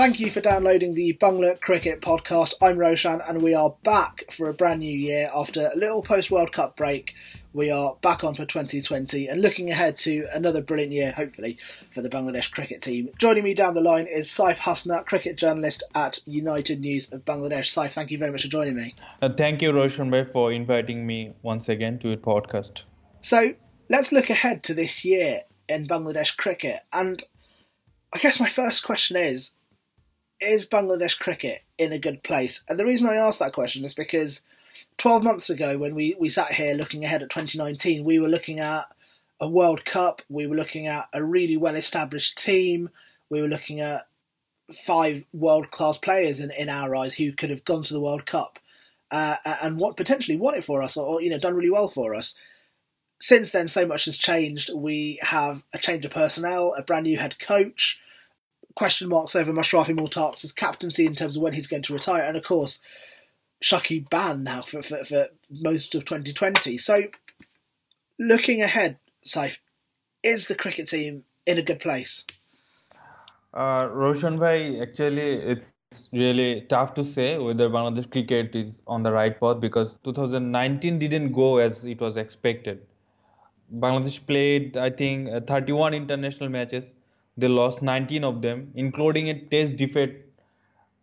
Thank you for downloading the Bangla Cricket Podcast. I'm Roushan, and we are back for a brand new year after a little post World Cup break. We are back on for 2020 and looking ahead to another brilliant year, hopefully, for the Bangladesh cricket team. Joining me down the line is Saif Hasnat, cricket journalist at United News of Bangladesh. Saif, thank you very much for joining me. Uh, thank you, Roushan Bhai, for inviting me once again to your podcast. So let's look ahead to this year in Bangladesh cricket. And I guess my first question is is Bangladesh cricket in a good place? And the reason I ask that question is because 12 months ago, when we, we sat here looking ahead at 2019, we were looking at a World Cup, we were looking at a really well established team, we were looking at five world class players in, in our eyes who could have gone to the World Cup uh, and what potentially won it for us or, you know done really well for us. Since then, so much has changed. We have a change of personnel, a brand new head coach, question marks over Mashrafe Mortaza's captaincy in terms of when he's going to retire, and of course, Shakib Ban now for, for, for most of 2020. So, looking ahead, Saif, is the cricket team in a good place? Uh, Roushan Bhai, actually, it's really tough to say whether Bangladesh cricket is on the right path because 2019 didn't go as it was expected. Bangladesh played, I think, uh, 31 international matches they lost 19 of them, including a test defeat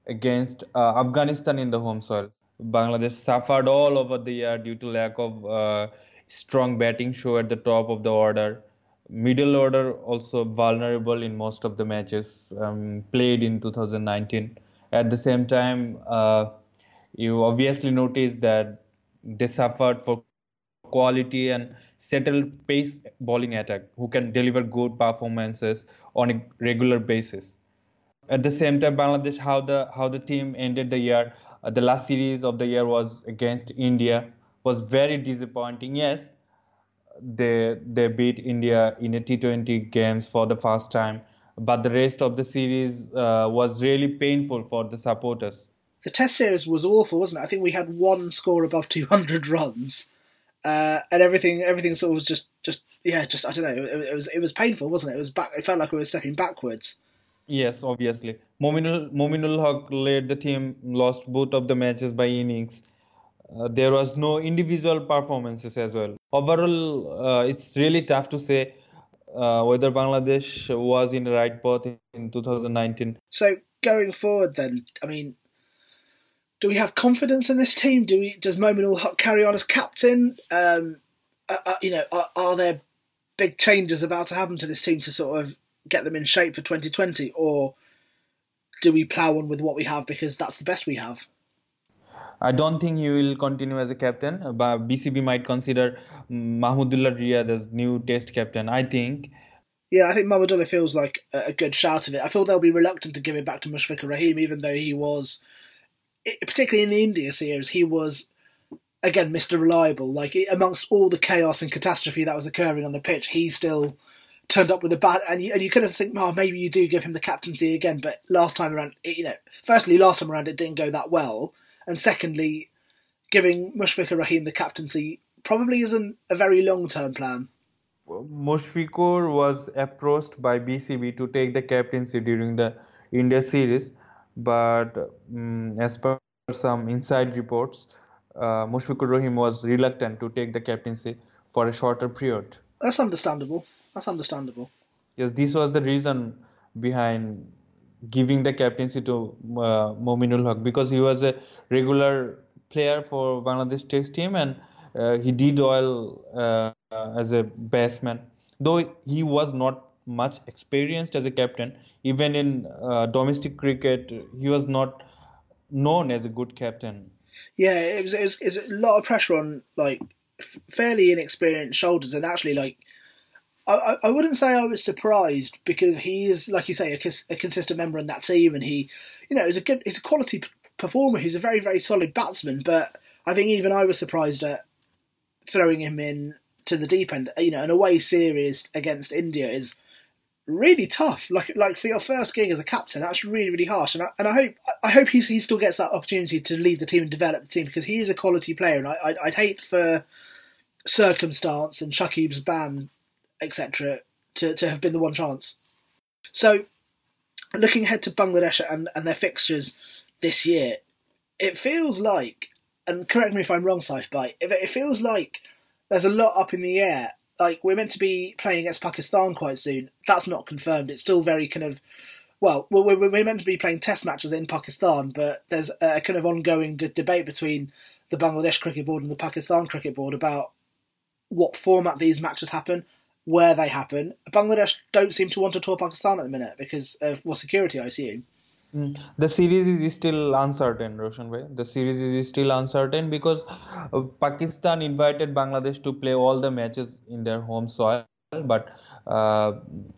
against uh, Afghanistan in the home soil. Bangladesh suffered all over the year due to lack of uh, strong batting show at the top of the order. Middle order also vulnerable in most of the matches um, played in 2019. At the same time, uh, you obviously notice that they suffered for quality and settled pace bowling attack who can deliver good performances on a regular basis. At the same time, Bangladesh, how the how the team ended the year, uh, the last series of the year was against India, was very disappointing. Yes, they they beat India in a T20 games for the first time, but the rest of the series uh, was really painful for the supporters. The Test series was awful, wasn't it? I think we had one score above 200 runs uh, and everything everything sort of was just just yeah just I don't know it, it, was it was painful wasn't it? It was back it felt like we were stepping backwards. Yes obviously. Mominul Mominul Haq led the team lost both of the matches by innings. Uh, there was no individual performances as well. Overall uh, it's really tough to say uh, whether Bangladesh was in the right path in 2019 so going forward then I mean do we have confidence in this team? Do we does Mominul Haq carry on as captain? Um, uh, uh, you know, are, are, there big changes about to happen to this team to sort of get them in shape for 2020, or do we plough on with what we have because that's the best we have? I don't think he will continue as a captain, but BCB might consider Mahmudullah Riyad as new Test captain. I think. Yeah, I think Mahmudullah feels like a good shout of it. I feel they'll be reluctant to give it back to Mushfiqur Rahim, even though he was particularly in the India series, he was again Mr. Reliable. Like amongst all the chaos and catastrophe that was occurring on the pitch, he still turned up with a bat. And you, and you kind of think, oh, maybe you do give him the captaincy again. But last time around, you know, firstly, last time around it didn't go that well, and secondly, giving Mushfiqur Rahim the captaincy probably isn't a very long term plan. Mushfiqur was approached by BCB to take the captaincy during the India series but um, as per some inside reports, uh, Mushfiqur Rahim was reluctant to take the captaincy for a shorter period. That's understandable. That's understandable. Yes, this was the reason behind giving the captaincy to uh, Mominul Haq because he was a regular player for Bangladesh Test team and uh, he did well uh, as a batsman. Though he was not much experienced as a captain. Even in uh, domestic cricket, he was not known as a good captain. Yeah, it was, it was, it was a lot of pressure on like fairly inexperienced shoulders, and actually, like I, I wouldn't say I was surprised because he is, like you say, a, a consistent member in that team, and he, you know, he's a good, he's a quality performer. He's a very, very solid batsman. But I think even I was surprised at throwing him in to the deep end. You know, an away series against India is really tough. Like like for your first gig as a captain, that's really really harsh. And I, and I hope I hope he he still gets that opportunity to lead the team and develop the team because he is a quality player. And I I'd, I'd hate for circumstance and Shakib's ban etc. to to have been the one chance. So looking ahead to Bangladesh and, and their fixtures this year, it feels like, and correct me if I'm wrong, Saif it, it feels like there's a lot up in the air. Like we're meant to be playing against Pakistan quite soon. That's not confirmed. It's still very kind of well, we're, we're meant to be playing test matches in Pakistan, but there's a kind of ongoing d- debate between the Bangladesh Cricket Board and the Pakistan Cricket Board about what format these matches happen, where they happen. Bangladesh don't seem to want to tour Pakistan at the minute because of well, security, I assume. Mm. The series is still uncertain, Roushan bhai. The series is still uncertain because uh, Pakistan invited Bangladesh to play all the matches in their home soil, but uh,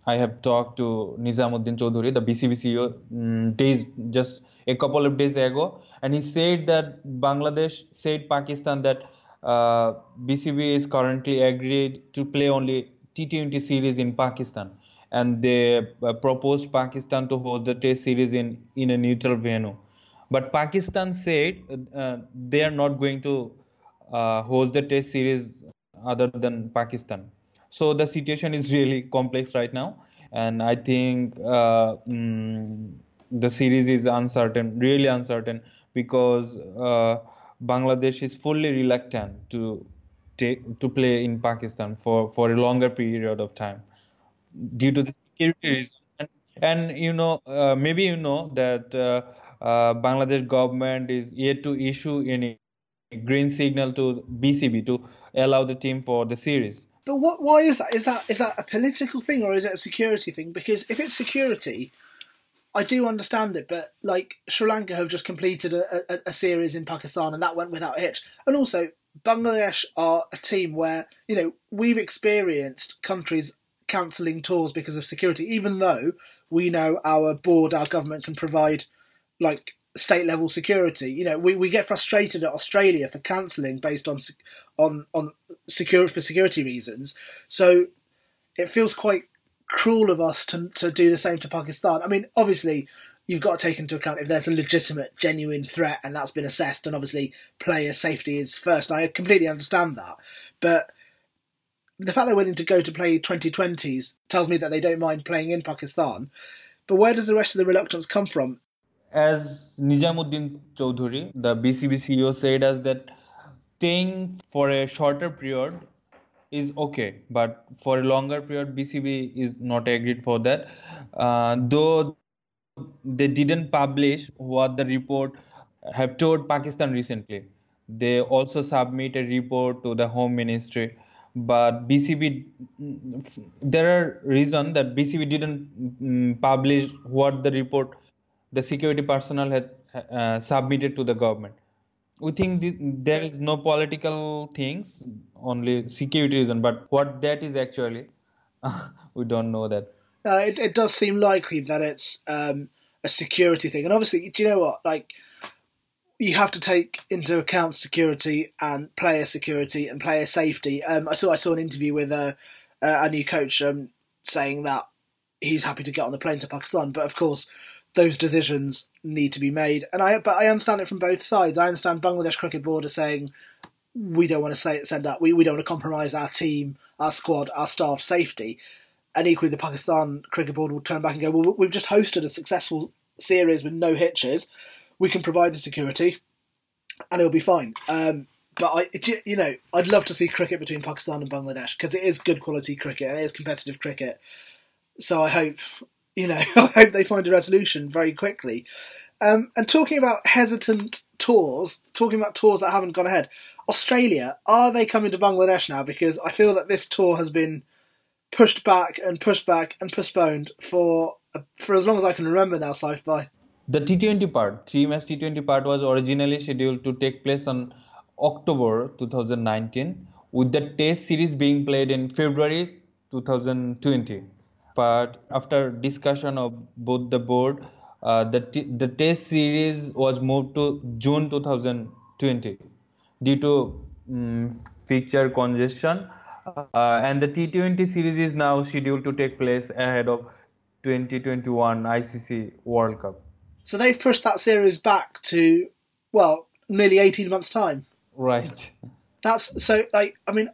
I have talked to Nizamuddin Chaudhuri, the BCB CEO, um, days just a couple of days ago, and he said that Bangladesh said Pakistan that uh, BCB is currently agreed to play only T20 series in Pakistan, and they uh, proposed Pakistan to host the Test series in in a neutral venue. But Pakistan said uh, they are not going to uh, host the Test series other than Pakistan. So the situation is really complex right now, and I think uh, mm, the series is uncertain, really uncertain, because uh, Bangladesh is fully reluctant to take to play in Pakistan for for a longer period of time due to the security reasons. And, and you know, uh, maybe you know that uh, uh, Bangladesh government is yet to issue any green signal to BCB to allow the team for the series. But what? Why is that? Is that is that a political thing or is it a security thing? Because if it's security, I do understand it. But like Sri Lanka have just completed a, a, a series in Pakistan and that went without a hitch. And also Bangladesh are a team where you know we've experienced countries cancelling tours because of security, even though we know our board, our government can provide like state level security. You know, we, we get frustrated at Australia for cancelling based on on on secure for security reasons. So it feels quite cruel of us to to do the same to Pakistan. I mean, obviously. You've got to take into account if there's a legitimate, genuine threat and that's been assessed, and obviously player safety is first. And I completely understand that. But the fact they're willing to go to play T20s tells me that they don't mind playing in Pakistan. But where does the rest of the reluctance come from? as Nizamuddin Chaudhuri, the BCB CEO, said us that staying for a shorter period is okay, but for a longer period, BCB is not agreed for that. Uh, though they didn't publish what the report have told Pakistan recently. They also submit a report to the Home Ministry, but BCB there are reasons that BCB didn't mm, publish what the report the security personnel had uh, submitted to the government. We think th- there is no political things, only security reason. But what that is actually, we don't know that. It, it does seem likely that it's um, a security thing, and obviously, do you know what? Like, you have to take into account security and player security and player safety. Um, I saw I saw an interview with a a new coach um, saying that he's happy to get on the plane to Pakistan, but of course those decisions need to be made. And I, but I understand it from both sides. I understand Bangladesh Cricket Board are saying we don't want to say, send up, we, we don't want to compromise our team, our squad, our staff safety. And equally, the Pakistan Cricket Board will turn back and go, well, we've just hosted a successful series with no hitches. We can provide the security, and it'll be fine. Um, but I, you know, I'd love to see cricket between Pakistan and Bangladesh because it is good quality cricket and it is competitive cricket. So I hope you know, I hope they find a resolution very quickly. Um, and talking about hesitant tours, talking about tours that haven't gone ahead, Australia, are they coming to Bangladesh now? Because I feel that this tour has been pushed back and pushed back and postponed for for as long as I can remember now, Saif. The T20 part, three match T20 part was originally scheduled to take place on October 2019, with the Test series being played in February 2020 but after discussion of both the board, uh, the t- the test series was moved to June 2020 due to um, fixture congestion, uh, and the T20 series is now scheduled to take place ahead of 2021 ICC World Cup. So they've pushed that series back to well nearly 18 months time. Right. That's so like I mean,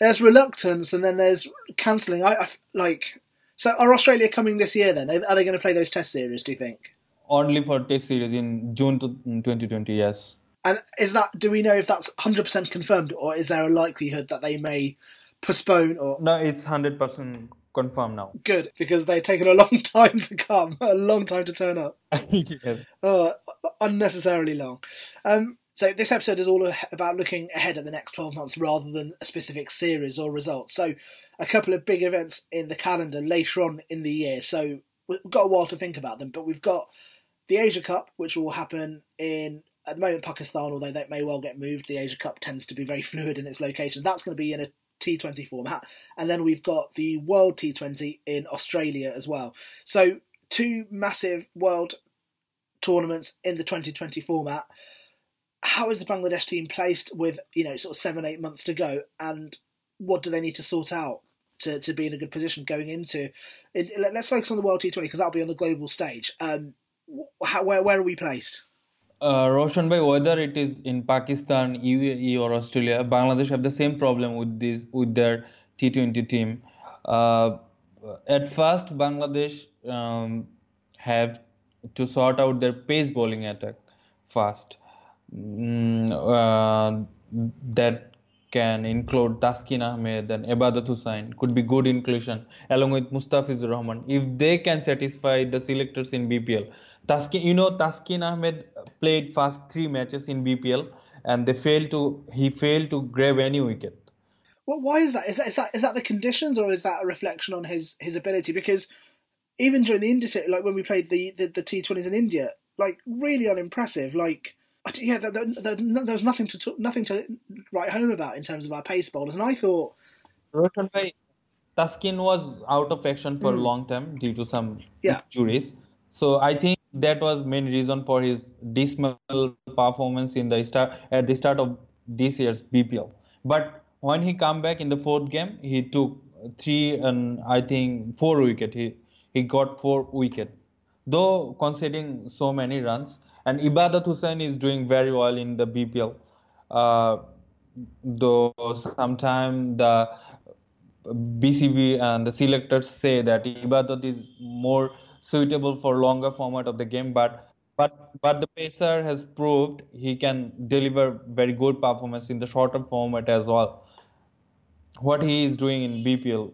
there's reluctance and then there's cancelling. I, I like So are Australia coming this year then? Are they going to play those Test series? Do you think? Only for Test series in June 2020. Yes. And is that? Do we know if that's hundred percent confirmed, or is there a likelihood that they may postpone? Or no, it's hundred percent confirmed now. Good, because they've taken a long time to come, a long time to turn up. yes. Oh, unnecessarily long. Um, so this episode is all about looking ahead at the next 12 months rather than a specific series or result. So a couple of big events in the calendar later on in the year. So we've got a while to think about them, but we've got the Asia Cup, which will happen in at the moment Pakistan, although that may well get moved. The Asia Cup tends to be very fluid in its location. That's going to be in a T20 format, and then we've got the World T20 in Australia as well. So two massive World tournaments in the T20 format how is the Bangladesh team placed with you know sort of seven eight months to go, and what do they need to sort out to, to be in a good position going into? In, let's focus on the World T20 because that'll be on the global stage. Um, how, where where are we placed? Uh, Roushan by whether it is in Pakistan, UAE, or Australia, Bangladesh have the same problem with this with their T20 team. Uh, at first, Bangladesh um, have to sort out their pace bowling attack fast Mm, uh, that can include Taskin Ahmed and Ibadat Hussain could be good inclusion along with Mustafizur Rahman if they can satisfy the selectors in BPL. Taskin, you know, Taskin Ahmed played first three matches in BPL and they failed to he failed to grab any wicket. Well, why is that? Is that is that is that the conditions or is that a reflection on his his ability? Because even during the India, like when we played the the, the T20s in India, like really unimpressive. Like yeah, there, there, there, was nothing to nothing to write home about in terms of our pace bowlers, and I thought. Roushan Bhai, Taskin was out of action for mm. a long time due to some yeah. injuries. So I think that was main reason for his dismal performance in the start at the start of this year's BPL. But when he come back in the fourth game, he took three and I think four wicket. He he got four wicket. Though conceding so many runs, and Ibadat Hussain is doing very well in the BPL. Uh, though sometimes the BCB and the selectors say that Ibadat is more suitable for longer format of the game, but but but the pacer has proved he can deliver very good performance in the shorter format as well. What he is doing in BPL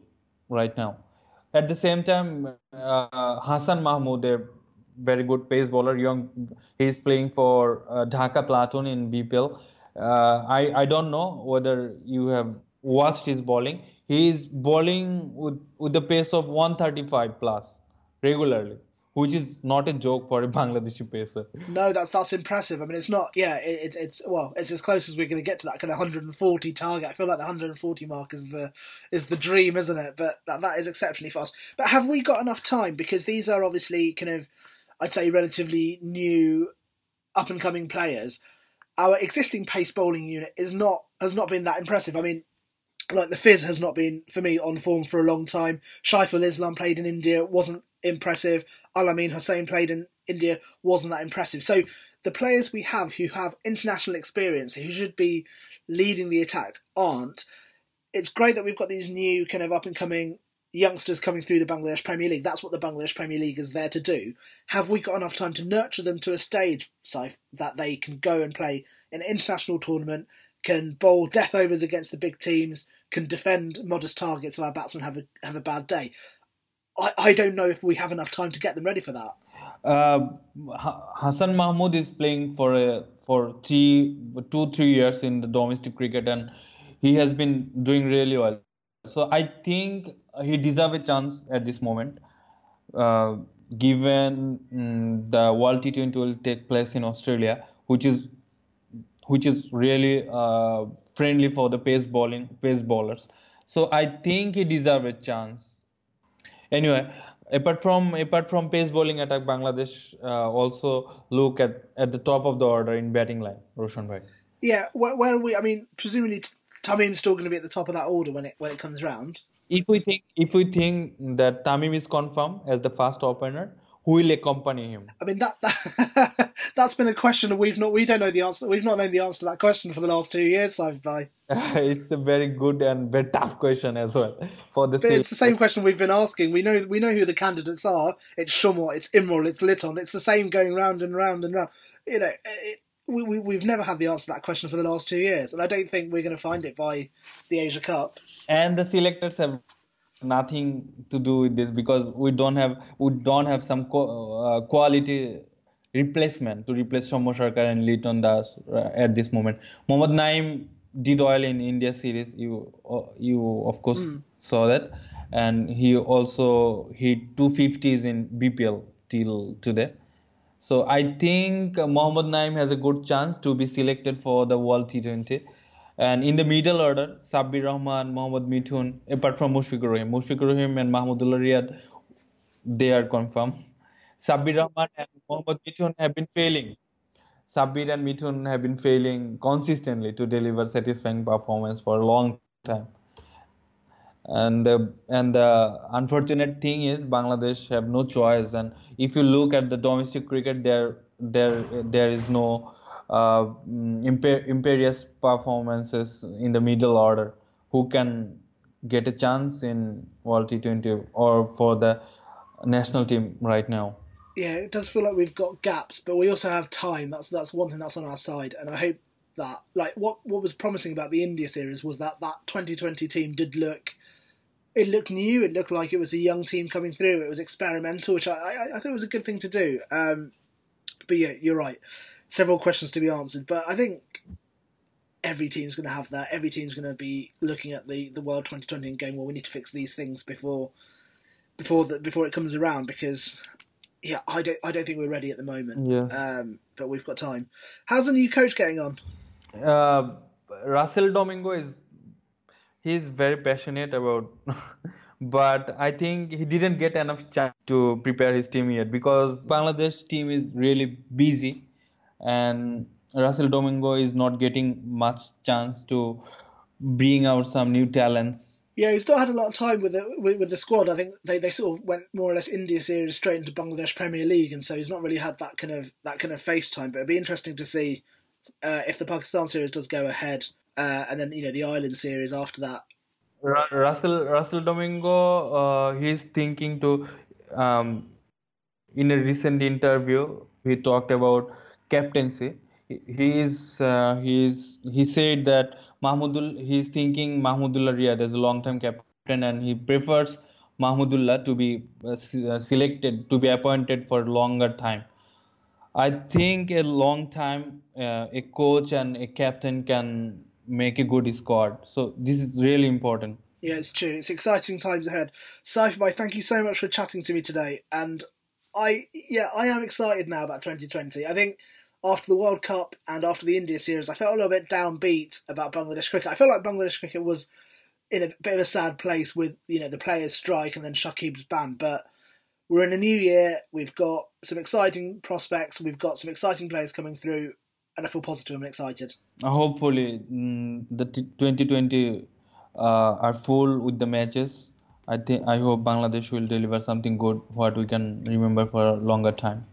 right now. At the same time, uh, Hasan Mahmud, a very good pace bowler. Young, he's playing for uh, Dhaka Platoon in BPL. Uh, I I don't know whether you have watched his bowling. He is bowling with with the pace of 135 plus regularly, which is not a joke for a Bangladeshi pacer. No, that's that's impressive. I mean, it's not. Yeah, it, it's well, it's as close as we're going to get to that kind of 140 target. I feel like the 140 mark is the is the dream, isn't it? But that, that is exceptionally fast. But have we got enough time? Because these are obviously kind of I'd say relatively new, up and coming players, our existing pace bowling unit is not has not been that impressive. I mean, like the Fizz has not been for me on form for a long time. Saiful Islam played in India wasn't impressive. Al-Amin Hussain played in India wasn't that impressive. So the players we have who have international experience, who should be leading the attack, aren't. It's great that we've got these new kind of up and coming youngsters coming through the Bangladesh Premier League. That's what the Bangladesh Premier League is there to do. Have we got enough time to nurture them to a stage, Saif, that they can go and play an international tournament, can bowl death overs against the big teams, can defend modest targets if our batsmen have a have a bad day? I, I don't know if we have enough time to get them ready for that. Uh, Hasan Mahmud is playing for a, for three, two, three years in the domestic cricket, and he has been doing really well. So I think he deserves a chance at this moment, uh, given um, the World T20 will take place in Australia, which is which is really uh, friendly for the pace bowling pace bowlers. So I think he deserves a chance. Anyway, apart from apart from pace bowling attack, Bangladesh uh, also look at at the top of the order in batting line. Roushan bhai. Yeah, where, where are we? I mean, presumably Tamim's still going to be at the top of that order when it when it comes round if we think if we think that Tamim is confirmed as the first opener, who will accompany him? I mean that, that that's been a question that we've not we don't know the answer we've not known the answer to that question for the last two years. So by it's a very good and very tough question as well for the. But it's the same question we've been asking. We know we know who the candidates are. It's Shumor, it's Imrul, it's Liton. It's the same going round and round and round. You know, it, we, we we've never had the answer to that question for the last two years, and I don't think we're going to find it by the Asia Cup. And the selectors have nothing to do with this because we don't have we don't have some uh, quality replacement to replace Sarkar and Liton Das uh, at this moment. Mohammad Naim did well in India series. You uh, you of course mm. saw that, and he also hit 250s in BPL till today. So I think uh, Mohammad Naim has a good chance to be selected for the World T20 and in the middle order, Sabbir Rahman, Mohammad Mithun, apart from Mushfiqur Rahim. Mushfiqur Rahim and Mahmudullah Riyad, they are confirmed. Sabbir Rahman and Mohammad Mithun have been failing. Sabbir and Mithun have been failing consistently to deliver satisfying performance for a long time. And the and the unfortunate thing is Bangladesh have no choice. And if you look at the domestic cricket, there there there is no uh, mm, imper- imperious performances in the middle order who can get a chance in World T20 or for the national team right now. Yeah, it does feel like we've got gaps, but we also have time. That's that's one thing that's on our side, and I hope that like what what was promising about the India series was that that T20 team did look. It looked new. It looked like it was a young team coming through. It was experimental, which I I, I think was a good thing to do. Um, but yeah, you're right several questions to be answered. But I think every team's going to have that. Every team's going to be looking at the, the World T20 and going, well, we need to fix these things before before the, before it comes around because yeah, I don't I don't think we're ready at the moment. Yes. Um, but we've got time. How's the new coach getting on? Uh, Russell Domingo is he's very passionate about but I think he didn't get enough chance to prepare his team yet because Bangladesh team is really busy and Russell Domingo is not getting much chance to bring out some new talents. Yeah, he's not had a lot of time with the with, with, the squad. I think they, they sort of went more or less India series straight into Bangladesh Premier League, and so he's not really had that kind of that kind of face time. But it'd be interesting to see uh, if the Pakistan series does go ahead, uh, and then you know the Island series after that. Russell Russell Domingo, uh, he's thinking to, um, in a recent interview, he talked about captaincy he is uh, he is he said that Mahmudul he's thinking Mahmudullah Riyad as a long time captain and he prefers Mahmudullah to be uh, uh, selected to be appointed for longer time. I think a long time uh, a coach and a captain can make a good squad. So this is really important. Yeah, it's true. It's exciting times ahead. Saif thank you so much for chatting to me today. And I yeah, I am excited now about 2020. I think after the World Cup and after the India series, I felt a little bit downbeat about Bangladesh cricket. I felt like Bangladesh cricket was in a bit of a sad place with you know the players' strike and then Shakib's ban. But we're in a new year. We've got some exciting prospects. We've got some exciting players coming through, and I feel positive and excited. Uh, hopefully, mm, the 2020 uh, are full with the matches. I think I hope Bangladesh will deliver something good, what we can remember for a longer time.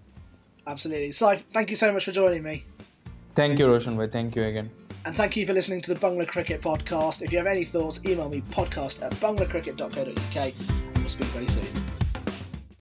Absolutely. Si, thank you so much for joining me. Thank you, Roushan Bhai. Thank you again. And thank you for listening to the Bangla Cricket Podcast. If you have any thoughts, email me podcast at banglacricket.co.uk and we'll speak very soon.